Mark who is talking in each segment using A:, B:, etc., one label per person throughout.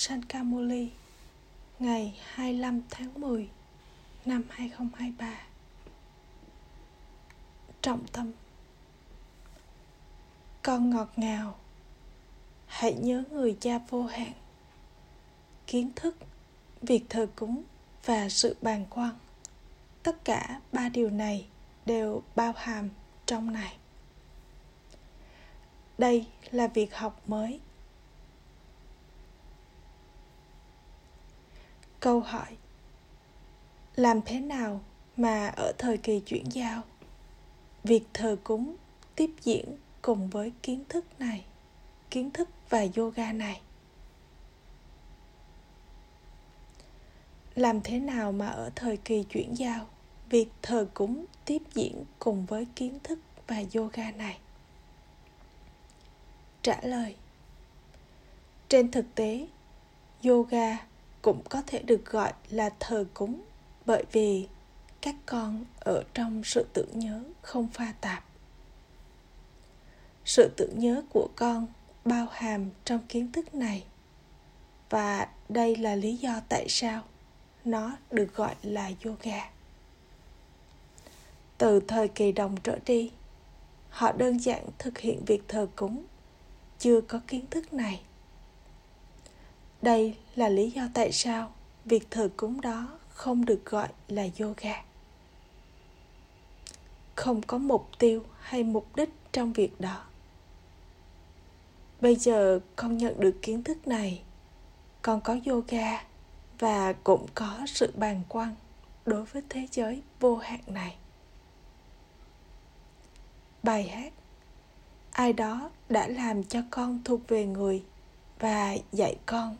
A: Sankamuli ngày 25 tháng 10 năm 2023 Trọng tâm. Con ngọt ngào Hãy nhớ người cha vô hạn. Kiến thức, việc thờ cúng và sự bàn quan Tất cả ba điều này đều bao hàm trong này. Đây là việc học mới. Câu hỏi, làm thế nào mà ở thời kỳ chuyển giao, việc thờ cúng, tiếp diễn cùng với kiến thức này, kiến thức và yoga này? Làm thế nào mà ở thời kỳ chuyển giao, việc thờ cúng, tiếp diễn cùng với kiến thức và yoga này? Trả lời, trên thực tế, yoga cũng có thể được gọi là thờ cúng bởi vì các con ở trong sự tưởng nhớ không pha tạp. Sự tưởng nhớ của con bao hàm trong kiến thức này, và đây là lý do tại sao nó được gọi là yoga. Từ thời kỳ đồng trở đi, họ đơn giản thực hiện việc thờ cúng, chưa có kiến thức này đây là lý do tại sao việc thờ cúng đó không được gọi là yoga. Không có mục tiêu hay mục đích trong việc đó. Bây giờ con nhận được kiến thức này, con có yoga và cũng có sự bàn quan đối với thế giới vô hạn này. Bài hát, ai đó đã làm cho con thuộc về người và dạy con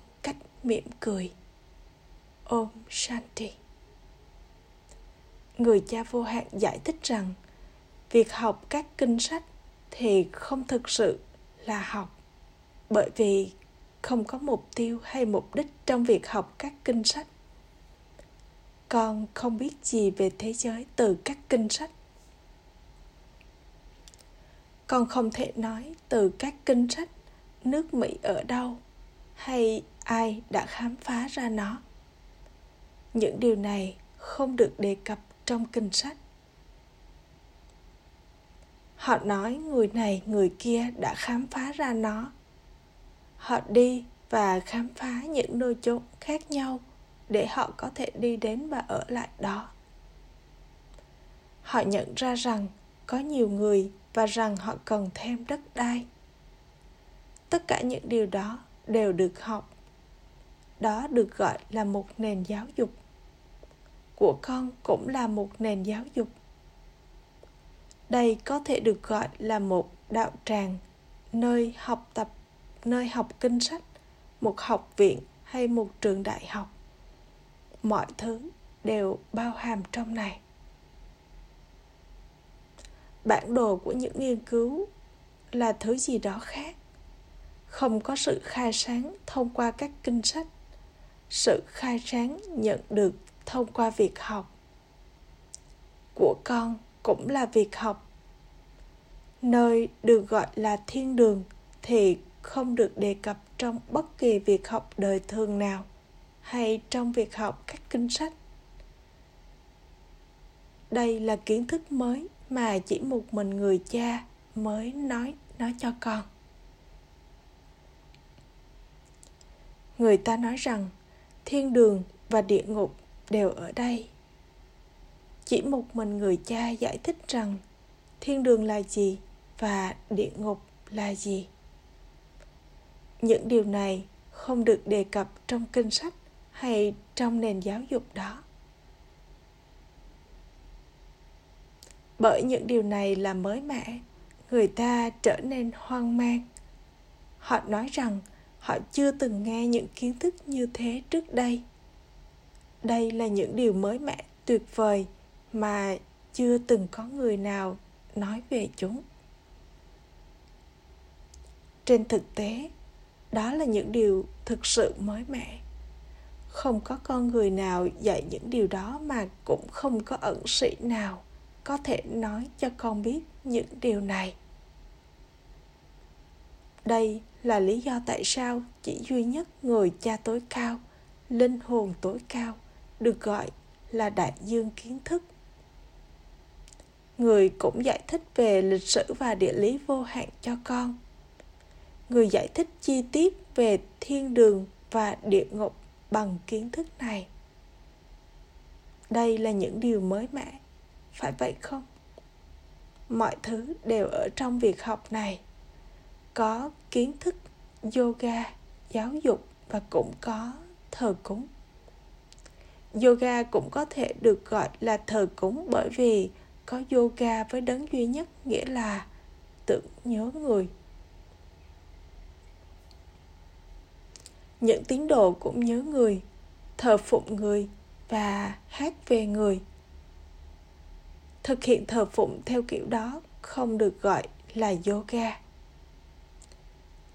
A: mỉm cười. Ôm shanti. Người cha vô hạn giải thích rằng, việc học các kinh sách thì không thực sự là học, bởi vì không có mục tiêu hay mục đích trong việc học các kinh sách. Con không biết gì về thế giới từ các kinh sách. Con không thể nói từ các kinh sách nước mỹ ở đâu hay ai đã khám phá ra nó? Những điều này không được đề cập trong kinh sách. Họ nói người này, người kia đã khám phá ra nó. Họ đi và khám phá những nơi chốn khác nhau để họ có thể đi đến và ở lại đó. Họ nhận ra rằng có nhiều người và rằng họ cần thêm đất đai. Tất cả những điều đó đều được học. Đó được gọi là một nền giáo dục. Của con cũng là một nền giáo dục. Đây có thể được gọi là một đạo tràng, nơi học tập, nơi học kinh sách, một học viện hay một trường đại học. Mọi thứ đều bao hàm trong này. Bản đồ của những nghiên cứu là thứ gì đó khác? Không có sự khai sáng thông qua các kinh sách. Sự khai sáng nhận được thông qua việc học của con cũng là việc học. Nơi được gọi là thiên đường thì không được đề cập trong bất kỳ việc học đời thường nào hay trong việc học các kinh sách. Đây là kiến thức mới mà chỉ một mình người cha mới nói nó cho con. Người ta nói rằng, thiên đường và địa ngục đều ở đây. Chỉ một mình người cha giải thích rằng, thiên đường là gì và địa ngục là gì. Những điều này không được đề cập trong kinh sách hay trong nền giáo dục đó. Bởi những điều này là mới mẻ, người ta trở nên hoang mang. Họ nói rằng họ chưa từng nghe những kiến thức như thế trước đây. Đây là những điều mới mẻ, tuyệt vời, mà chưa từng có người nào nói về chúng. Trên thực tế, đó là những điều thực sự mới mẻ. Không có con người nào dạy những điều đó mà cũng không có ẩn sĩ nào có thể nói cho con biết những điều này. Đây là lý do tại sao chỉ duy nhất người cha tối cao, linh hồn tối cao được gọi là đại dương kiến thức. Người cũng giải thích về lịch sử và địa lý vô hạn cho con. Người giải thích chi tiết về thiên đường và địa ngục bằng kiến thức này. Đây là những điều mới mẻ, phải vậy không? Mọi thứ đều ở trong việc học này có kiến thức yoga, giáo dục và cũng có thờ cúng. Yoga cũng có thể được gọi là thờ cúng bởi vì có yoga với đấng duy nhất nghĩa là tưởng nhớ người. Những tín đồ cũng nhớ người, thờ phụng người và hát về người. Thực hiện thờ phụng theo kiểu đó không được gọi là yoga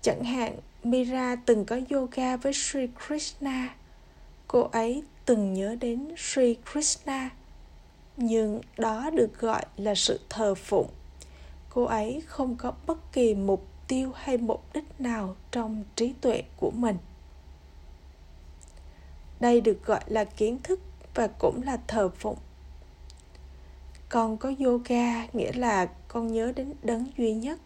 A: chẳng hạn, mira từng có yoga với sri krishna. Cô ấy từng nhớ đến sri krishna, nhưng đó được gọi là sự thờ phụng. Cô ấy không có bất kỳ mục tiêu hay mục đích nào trong trí tuệ của mình. Đây được gọi là kiến thức và cũng là thờ phụng. Con có yoga nghĩa là con nhớ đến đấng duy nhất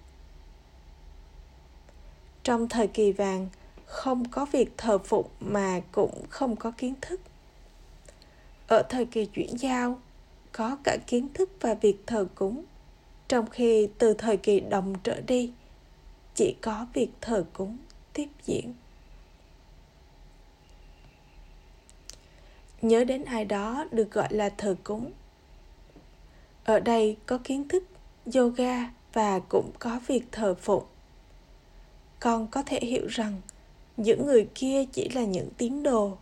A: trong thời kỳ vàng, không có việc thờ phụng mà cũng không có kiến thức. Ở thời kỳ chuyển giao, có cả kiến thức và việc thờ cúng. Trong khi từ thời kỳ đồng trở đi, chỉ có việc thờ cúng tiếp diễn. Nhớ đến ai đó được gọi là thờ cúng. Ở đây có kiến thức, yoga và cũng có việc thờ phụng con có thể hiểu rằng những người kia chỉ là những tín đồ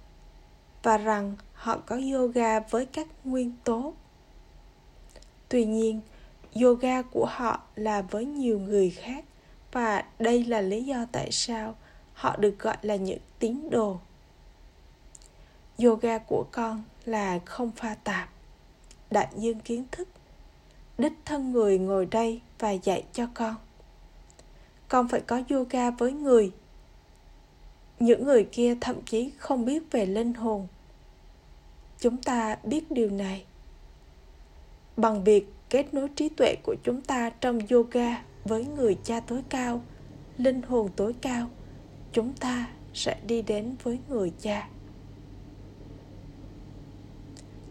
A: và rằng họ có yoga với các nguyên tố. Tuy nhiên, yoga của họ là với nhiều người khác và đây là lý do tại sao họ được gọi là những tín đồ. Yoga của con là không pha tạp, đại dương kiến thức, đích thân người ngồi đây và dạy cho con con phải có yoga với người. Những người kia thậm chí không biết về linh hồn. Chúng ta biết điều này. Bằng việc kết nối trí tuệ của chúng ta trong yoga với người cha tối cao, linh hồn tối cao, chúng ta sẽ đi đến với người cha.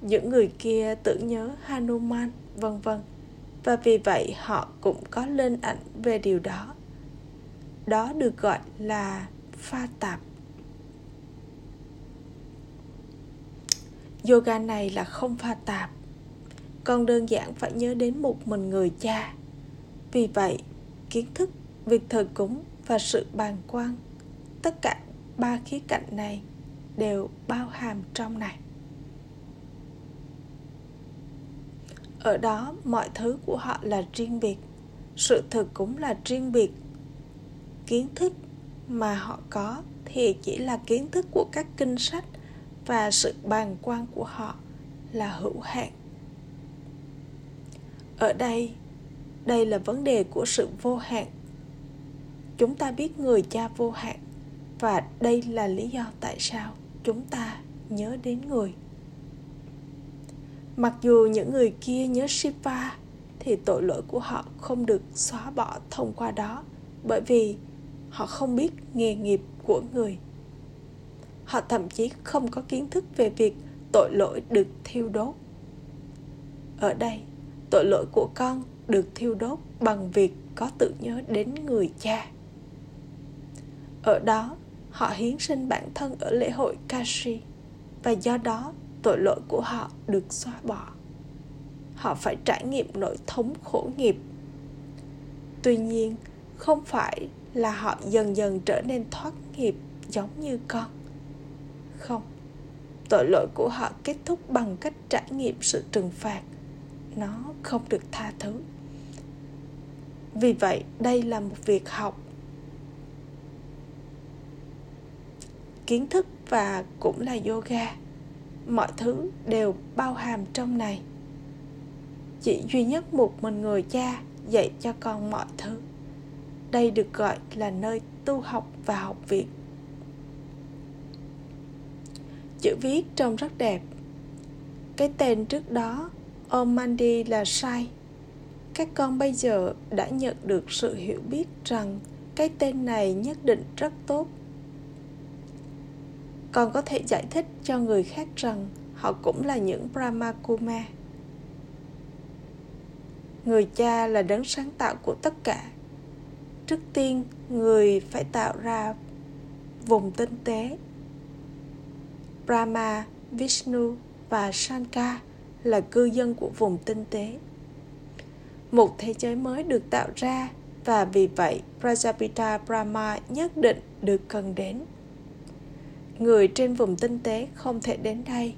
A: Những người kia tưởng nhớ hanuman, vân vân, và vì vậy họ cũng có lên ảnh về điều đó đó được gọi là pha tạp. Yoga này là không pha tạp. Con đơn giản phải nhớ đến một mình người cha. Vì vậy, kiến thức, việc thờ cúng và sự bàn quan, tất cả ba khía cạnh này đều bao hàm trong này. Ở đó, mọi thứ của họ là riêng biệt, sự thực cũng là riêng biệt kiến thức mà họ có thì chỉ là kiến thức của các kinh sách và sự bàn quan của họ là hữu hạn. Ở đây đây là vấn đề của sự vô hạn. Chúng ta biết người cha vô hạn và đây là lý do tại sao chúng ta nhớ đến người. Mặc dù những người kia nhớ shiva thì tội lỗi của họ không được xóa bỏ thông qua đó bởi vì họ không biết nghề nghiệp của người. Họ thậm chí không có kiến thức về việc tội lỗi được thiêu đốt. Ở đây, tội lỗi của con được thiêu đốt bằng việc có tự nhớ đến người cha. Ở đó, họ hiến sinh bản thân ở lễ hội kashi, và do đó tội lỗi của họ được xóa bỏ. Họ phải trải nghiệm nỗi thống khổ nghiệp. Tuy nhiên, không phải là họ dần dần trở nên thoát nghiệp giống như con. Không, tội lỗi của họ kết thúc bằng cách trải nghiệm sự trừng phạt. Nó không được tha thứ. Vì vậy, đây là một việc học. Kiến thức và cũng là yoga. Mọi thứ đều bao hàm trong này. Chỉ duy nhất một mình người cha dạy cho con mọi thứ đây được gọi là nơi tu học và học viện. Chữ viết trông rất đẹp. Cái tên trước đó Omandi là sai. Các con bây giờ đã nhận được sự hiểu biết rằng cái tên này nhất định rất tốt. Con có thể giải thích cho người khác rằng họ cũng là những brahma kuma người cha là đấng sáng tạo của tất cả trước tiên, người phải tạo ra vùng tinh tế brahma, vishnu và shankar là cư dân của vùng tinh tế một thế giới mới được tạo ra và vì vậy Prajapita Brahma nhất định được cần đến. Người trên vùng tinh tế không thể đến đây.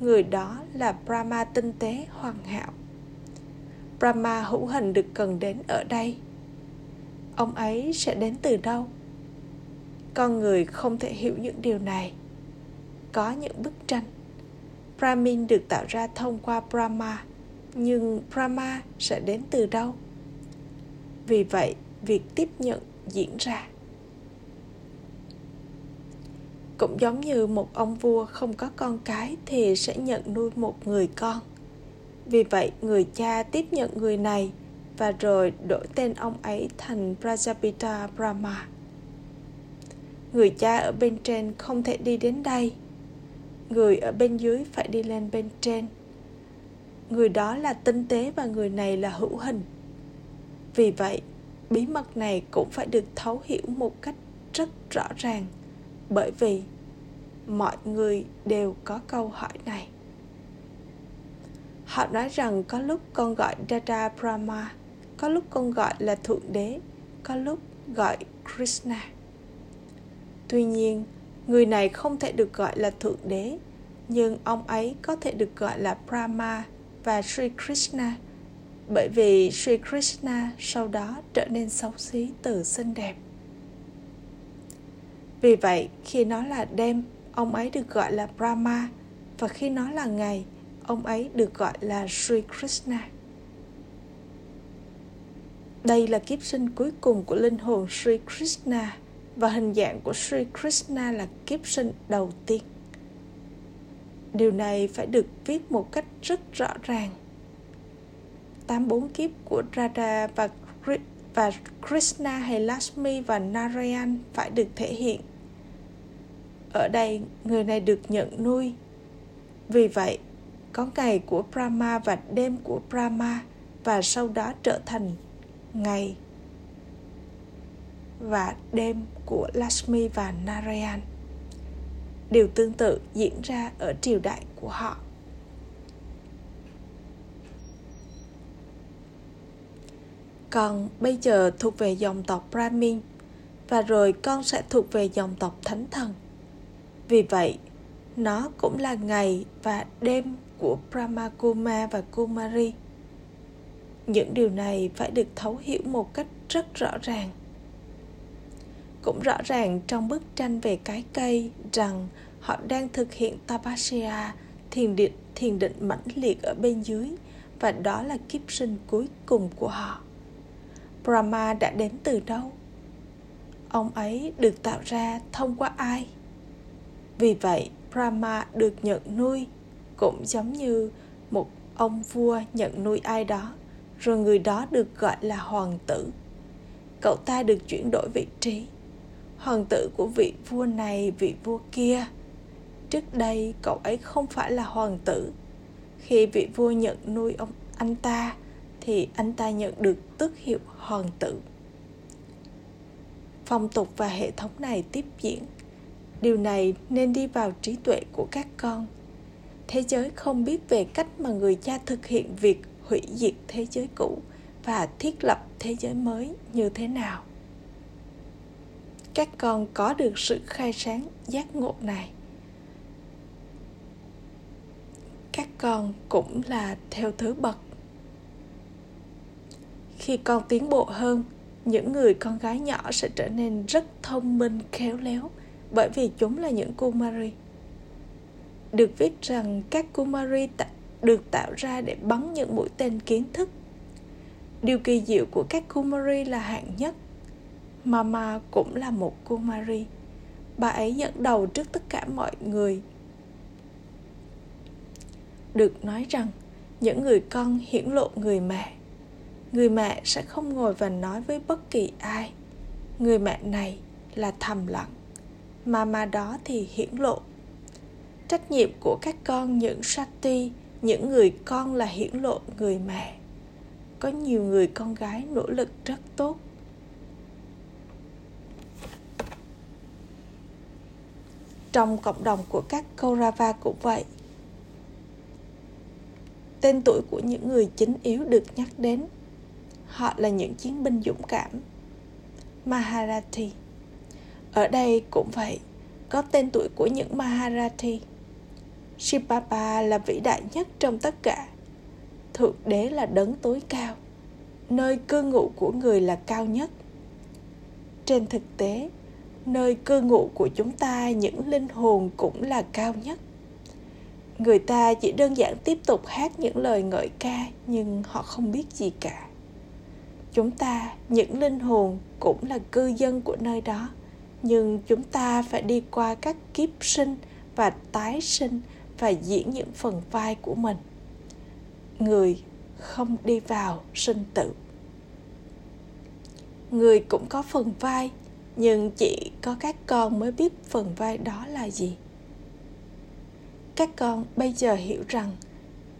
A: Người đó là Brahma tinh tế hoàn hảo. Brahma hữu hình được cần đến ở đây. Ông ấy sẽ đến từ đâu? Con người không thể hiểu những điều này. Có những bức tranh. Brahmin được tạo ra thông qua Brahma nhưng Brahma sẽ đến từ đâu? Vì vậy, việc tiếp nhận diễn ra. Cũng giống như một ông vua không có con cái thì sẽ nhận nuôi một người con. Vì vậy, người cha tiếp nhận người này và rồi đổi tên ông ấy thành Prajapita Brahma. Người cha ở bên trên không thể đi đến đây. Người ở bên dưới phải đi lên bên trên – người đó là tinh tế và người này là hữu hình vì vậy, bí mật này cũng phải được thấu hiểu một cách rất rõ ràng, bởi vì mọi người đều có câu hỏi này họ nói rằng có lúc con gọi dada brahma có lúc con gọi là thượng đế có lúc gọi krishna tuy nhiên người này không thể được gọi là thượng đế nhưng ông ấy có thể được gọi là brahma và Sri Krishna bởi vì Sri Krishna sau đó trở nên xấu xí từ xinh đẹp. Vì vậy, khi nó là đêm, ông ấy được gọi là Brahma và khi nó là ngày, ông ấy được gọi là Sri Krishna. Đây là kiếp sinh cuối cùng của linh hồn Sri Krishna và hình dạng của Sri Krishna là kiếp sinh đầu tiên điều này phải được viết một cách rất rõ ràng tám bốn kiếp của Radha và và Krishna hay Lakshmi và Narayan phải được thể hiện. Ở đây, người này được nhận nuôi. Vì vậy, có ngày của Brahma và đêm của Brahma và sau đó trở thành ngày và đêm của Lakshmi và Narayan điều tương tự diễn ra ở triều đại của họ. Còn bây giờ thuộc về dòng tộc brahmin, và rồi con sẽ thuộc về dòng tộc thánh thần. Vì vậy, nó cũng là ngày và đêm của brahma kuma và kumari những điều này phải được thấu hiểu một cách rất rõ ràng. Cũng rõ ràng trong bức tranh về cái cây rằng họ đang thực hiện tapasya, thiền định thiền định mãnh liệt ở bên dưới, và đó là kiếp sinh cuối cùng của họ. Brahma đã đến từ đâu? Ông ấy được tạo ra thông qua ai? Vì vậy, brahma được nhận nuôi, cũng giống như một ông vua nhận nuôi ai đó rồi người đó được gọi là hoàng tử. Cậu ta được chuyển đổi vị trí. Hoàng tử của vị vua này, vị vua kia. Trước đây, cậu ấy không phải là hoàng tử. Khi vị vua nhận nuôi ông anh ta, thì anh ta nhận được tước hiệu hoàng tử. Phong tục và hệ thống này tiếp diễn. Điều này nên đi vào trí tuệ của các con. Thế giới không biết về cách mà người cha thực hiện việc hủy diệt thế giới cũ và thiết lập thế giới mới như thế nào. Các con có được sự khai sáng giác ngộ này. Các con cũng là theo thứ bậc. Khi con tiến bộ hơn, những người con gái nhỏ sẽ trở nên rất thông minh, khéo léo bởi vì chúng là những kumari. Được viết rằng các kumari được tạo ra để bắn những mũi tên kiến thức điều kỳ diệu của các kumari là hạng nhất Mama cũng là một Kumari. Bà ấy dẫn đầu trước tất cả mọi người. Được nói rằng, những người con hiển lộ người mẹ. Người mẹ sẽ không ngồi và nói với bất kỳ ai. Người mẹ này là thầm lặng. Mama đó thì hiển lộ. Trách nhiệm của các con những Sati, những người con là hiển lộ người mẹ. Có nhiều người con gái nỗ lực rất tốt Trong cộng đồng của các Kaurava cũng vậy. Tên tuổi của những người chính yếu được nhắc đến. Họ là những chiến binh dũng cảm. Maharathi. Ở đây cũng vậy, có tên tuổi của những Maharathi. Shibaba là vĩ đại nhất trong tất cả. Thượng đế là đấng tối cao. Nơi cư ngụ của người là cao nhất. Trên thực tế, nơi cư ngụ của chúng ta những linh hồn cũng là cao nhất người ta chỉ đơn giản tiếp tục hát những lời ngợi ca nhưng họ không biết gì cả chúng ta những linh hồn cũng là cư dân của nơi đó nhưng chúng ta phải đi qua các kiếp sinh và tái sinh và diễn những phần vai của mình. Người không đi vào sinh tử. Người cũng có phần vai, nhưng chỉ có các con mới biết phần vai đó là gì. Các con bây giờ hiểu rằng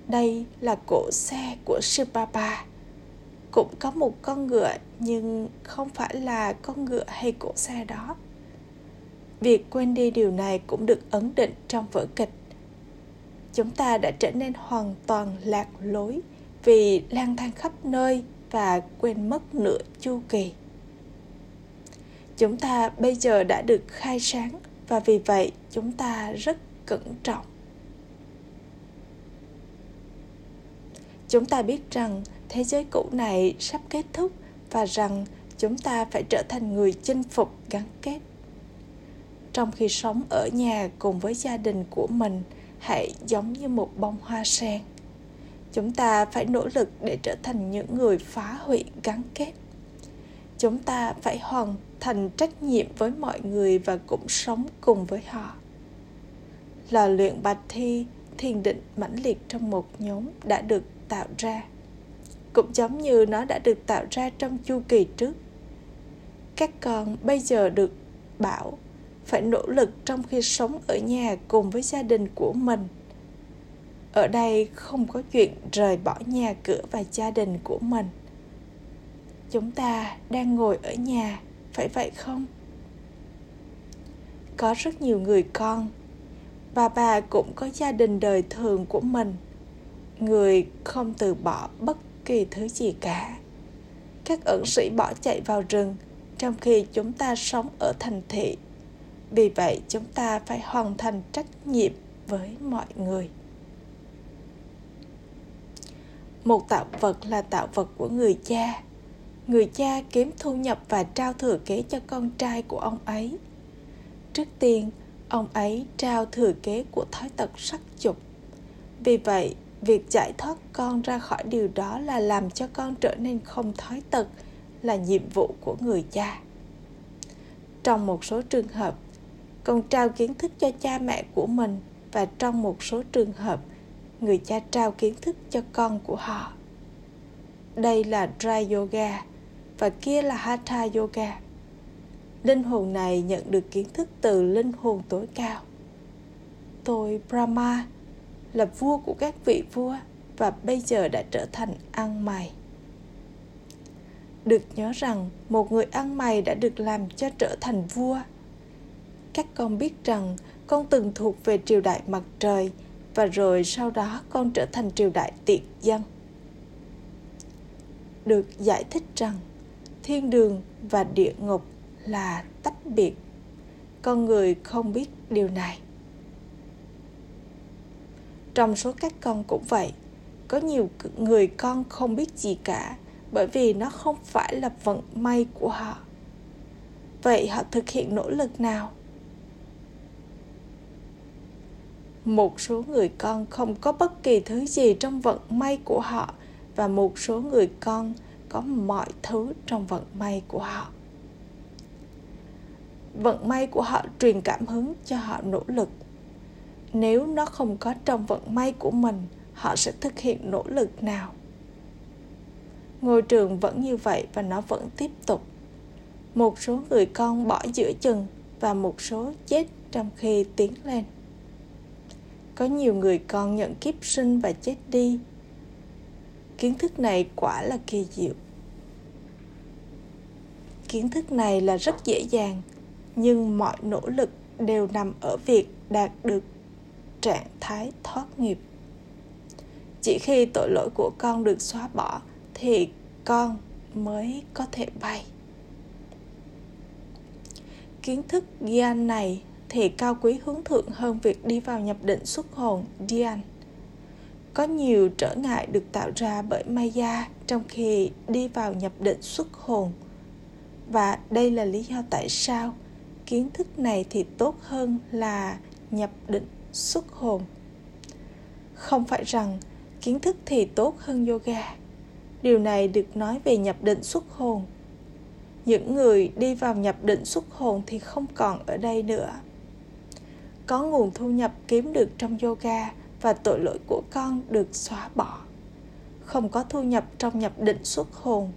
A: đây là cỗ xe của Shibaba. Cũng có một con ngựa, nhưng không phải là con ngựa hay cỗ xe đó. Việc quên đi điều này cũng được ấn định trong vở kịch chúng ta đã trở nên hoàn toàn lạc lối vì lang thang khắp nơi và quên mất nửa chu kỳ. Chúng ta bây giờ đã được khai sáng và vì vậy chúng ta rất cẩn trọng. Chúng ta biết rằng thế giới cũ này sắp kết thúc và rằng chúng ta phải trở thành người chinh phục gắn kết. Trong khi sống ở nhà cùng với gia đình của mình hãy giống như một bông hoa sen. Chúng ta phải nỗ lực để trở thành những người phá hủy gắn kết. Chúng ta phải hoàn thành trách nhiệm với mọi người và cũng sống cùng với họ. Lò luyện bạch thi, thiền định mãnh liệt trong một nhóm đã được tạo ra. Cũng giống như nó đã được tạo ra trong chu kỳ trước. Các con bây giờ được bảo phải nỗ lực trong khi sống ở nhà cùng với gia đình của mình. Ở đây không có chuyện rời bỏ nhà cửa và gia đình của mình. Chúng ta đang ngồi ở nhà, phải vậy không? Có rất nhiều người con. Và bà cũng có gia đình đời thường của mình. Người không từ bỏ bất kỳ thứ gì cả. Các ẩn sĩ bỏ chạy vào rừng trong khi chúng ta sống ở thành thị vì vậy, chúng ta phải hoàn thành trách nhiệm với mọi người. Một tạo vật là tạo vật của người cha. Người cha kiếm thu nhập và trao thừa kế cho con trai của ông ấy. Trước tiên, ông ấy trao thừa kế của thói tật sắc dục. Vì vậy, việc giải thoát con ra khỏi điều đó là làm cho con trở nên không thói tật, là nhiệm vụ của người cha. Trong một số trường hợp con trao kiến thức cho cha mẹ của mình và trong một số trường hợp, người cha trao kiến thức cho con của họ. Đây là dry yoga và kia là hatha yoga. Linh hồn này nhận được kiến thức từ linh hồn tối cao. Tôi, brahma, là vua của các vị vua và bây giờ đã trở thành ăn mày. Được nhớ rằng một người ăn mày đã được làm cho trở thành vua các con biết rằng con từng thuộc về triều đại mặt trời, và rồi sau đó con trở thành triều đại tiệt dân. Được giải thích rằng, thiên đường và địa ngục là tách biệt. Con người không biết điều này. Trong số các con cũng vậy, có nhiều người con không biết gì cả, bởi vì nó không phải là vận may của họ. Vậy họ thực hiện nỗ lực nào? Một số người con không có bất kỳ thứ gì trong vận may của họ, và một số người con có mọi thứ trong vận may của họ. Vận may của họ truyền cảm hứng cho họ nỗ lực. Nếu nó không có trong vận may của mình, họ sẽ thực hiện nỗ lực nào? Ngôi trường vẫn như vậy và nó vẫn tiếp tục. Một số người con bỏ giữa chừng và một số chết trong khi tiến lên có nhiều người con nhận kiếp sinh và chết đi. Kiến thức này quả là kỳ diệu. Kiến thức này là rất dễ dàng, nhưng mọi nỗ lực đều nằm ở việc đạt được trạng thái thoát nghiệp. Chỉ khi tội lỗi của con được xóa bỏ thì con mới có thể bay. Kiến thức gian này thì cao quý hướng thượng hơn việc đi vào nhập định xuất hồn, Dian. Có nhiều trở ngại được tạo ra bởi Maya trong khi đi vào nhập định xuất hồn. Và đây là lý do tại sao kiến thức này thì tốt hơn là nhập định xuất hồn. Không phải rằng kiến thức thì tốt hơn yoga. Điều này được nói về nhập định xuất hồn. Những người đi vào nhập định xuất hồn thì không còn ở đây nữa có nguồn thu nhập kiếm được trong yoga và tội lỗi của con được xóa bỏ. Không có thu nhập trong nhập định xuất hồn,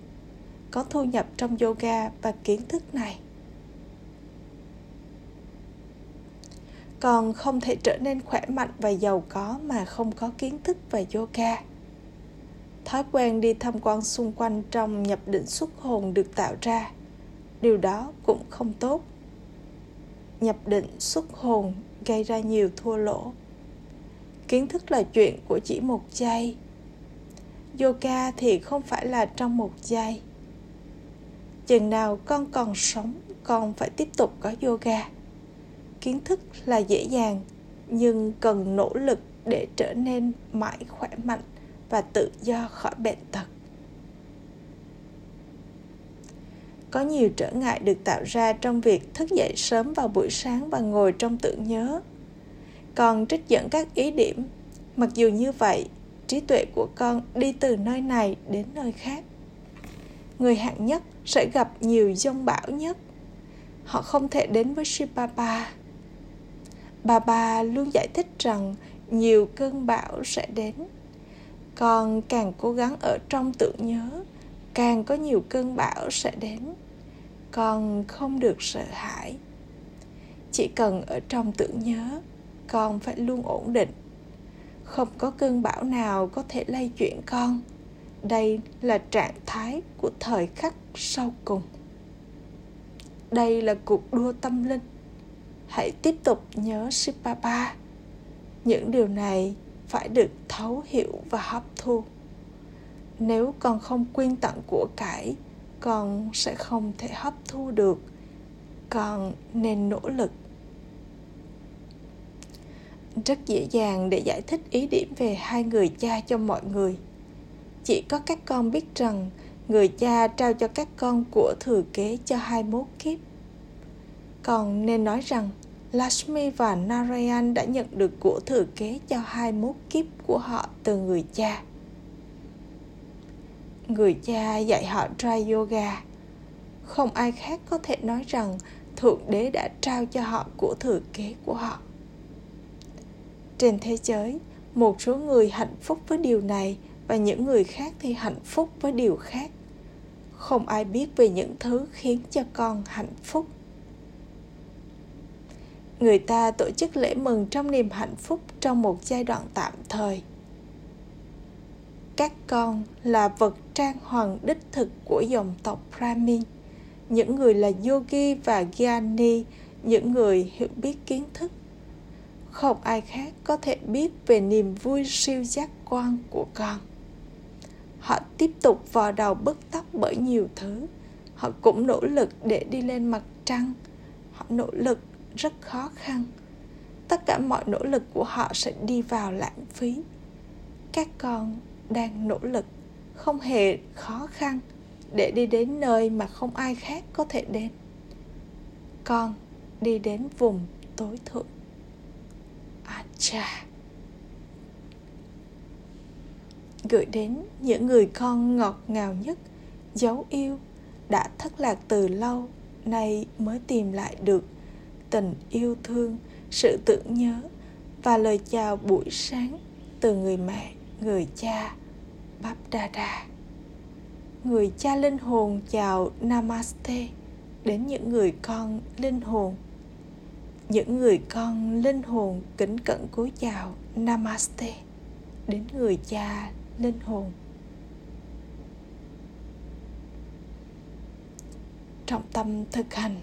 A: có thu nhập trong yoga và kiến thức này. Còn không thể trở nên khỏe mạnh và giàu có mà không có kiến thức về yoga. Thói quen đi tham quan xung quanh trong nhập định xuất hồn được tạo ra, điều đó cũng không tốt. Nhập định xuất hồn gây ra nhiều thua lỗ. Kiến thức là chuyện của chỉ một giây. Yoga thì không phải là trong một giây. Chừng nào con còn sống, con phải tiếp tục có yoga. Kiến thức là dễ dàng, nhưng cần nỗ lực để trở nên mãi khỏe mạnh và tự do khỏi bệnh tật. Có nhiều trở ngại được tạo ra trong việc thức dậy sớm vào buổi sáng và ngồi trong tưởng nhớ. Còn trích dẫn các ý điểm. Mặc dù như vậy trí tuệ của con đi từ nơi này đến nơi khác. Người hạng nhất sẽ gặp nhiều dông bão nhất. Họ không thể đến với Shibaba. Bà bà luôn giải thích rằng nhiều cơn bão sẽ đến. Con càng cố gắng ở trong tưởng nhớ, càng có nhiều cơn bão sẽ đến con không được sợ hãi. Chỉ cần ở trong tưởng nhớ, con phải luôn ổn định. Không có cơn bão nào có thể lay chuyển con. Đây là trạng thái của thời khắc sau cùng. Đây là cuộc đua tâm linh. Hãy tiếp tục nhớ Sipapa. Những điều này phải được thấu hiểu và hấp thu. Nếu con không quyên tặng của cải, con sẽ không thể hấp thu được. Con nên nỗ lực. Rất dễ dàng để giải thích ý điểm về hai người cha cho mọi người. Chỉ có các con biết rằng người cha trao cho các con của thừa kế cho hai mốt kiếp. Còn nên nói rằng Lashmi và Narayan đã nhận được của thừa kế cho hai mốt kiếp của họ từ người cha người cha dạy họ try yoga. Không ai khác có thể nói rằng thượng đế đã trao cho họ của thừa kế của họ. Trên thế giới, một số người hạnh phúc với điều này và những người khác thì hạnh phúc với điều khác. Không ai biết về những thứ khiến cho con hạnh phúc. Người ta tổ chức lễ mừng trong niềm hạnh phúc trong một giai đoạn tạm thời các con là vật trang hoàng đích thực của dòng tộc Brahmin, những người là yogi và gyani, những người hiểu biết kiến thức. Không ai khác có thể biết về niềm vui siêu giác quan của con. Họ tiếp tục vò đầu bứt tóc bởi nhiều thứ. Họ cũng nỗ lực để đi lên mặt trăng. Họ nỗ lực rất khó khăn. Tất cả mọi nỗ lực của họ sẽ đi vào lãng phí. Các con đang nỗ lực, không hề khó khăn để đi đến nơi mà không ai khác có thể đến. Con đi đến vùng tối thượng. Acha. Gửi đến những người con ngọt ngào nhất, dấu yêu, đã thất lạc từ lâu, nay mới tìm lại được tình yêu thương, sự tưởng nhớ và lời chào buổi sáng từ người mẹ người cha bắp đa đa người cha linh hồn chào namaste đến những người con linh hồn. Những người con linh hồn kính cẩn cúi chào namaste đến người cha linh hồn. Trọng tâm thực hành.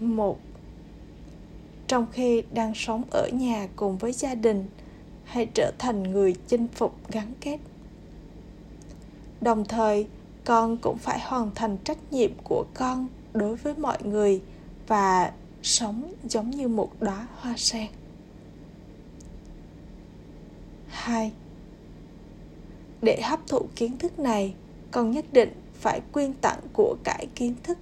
A: Một, trong khi đang sống ở nhà cùng với gia đình hãy trở thành người chinh phục gắn kết đồng thời con cũng phải hoàn thành trách nhiệm của con đối với mọi người và sống giống như một đóa hoa sen. 2. Để hấp thụ kiến thức này, con nhất định phải quyên tặng của cải kiến thức.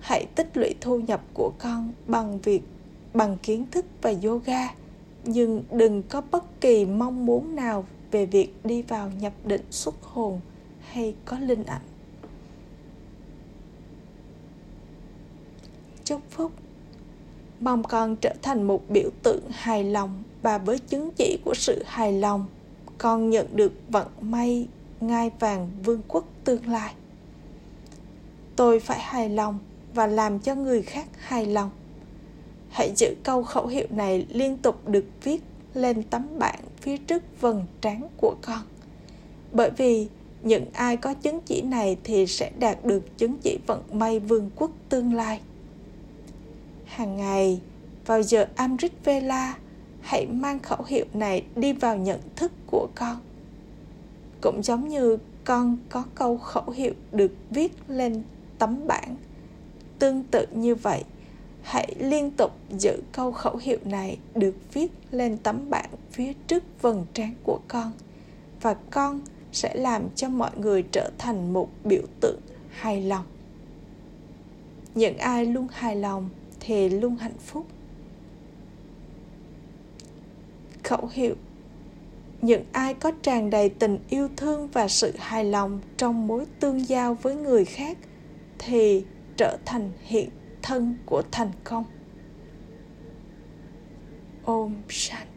A: Hãy tích lũy thu nhập của con bằng việc bằng kiến thức và yoga, nhưng đừng có bất kỳ mong muốn nào về việc đi vào nhập định xuất hồn hay có linh ảnh. Chúc phúc. Mong con trở thành một biểu tượng hài lòng và với chứng chỉ của sự hài lòng, con nhận được vận may ngai vàng vương quốc tương lai. Tôi phải hài lòng và làm cho người khác hài lòng hãy giữ câu khẩu hiệu này liên tục được viết lên tấm bảng phía trước vầng trán của con. Bởi vì những ai có chứng chỉ này thì sẽ đạt được chứng chỉ vận may vương quốc tương lai. Hàng ngày, vào giờ Amrit Vela, hãy mang khẩu hiệu này đi vào nhận thức của con. Cũng giống như con có câu khẩu hiệu được viết lên tấm bảng, tương tự như vậy hãy liên tục giữ câu khẩu hiệu này được viết lên tấm bảng phía trước vầng trán của con, và con sẽ làm cho mọi người trở thành một biểu tượng hài lòng. Những ai luôn hài lòng thì luôn hạnh phúc. Khẩu hiệu. Những ai có tràn đầy tình yêu thương và sự hài lòng trong mối tương giao với người khác thì trở thành hiện thân của thành công. Ôm shanti.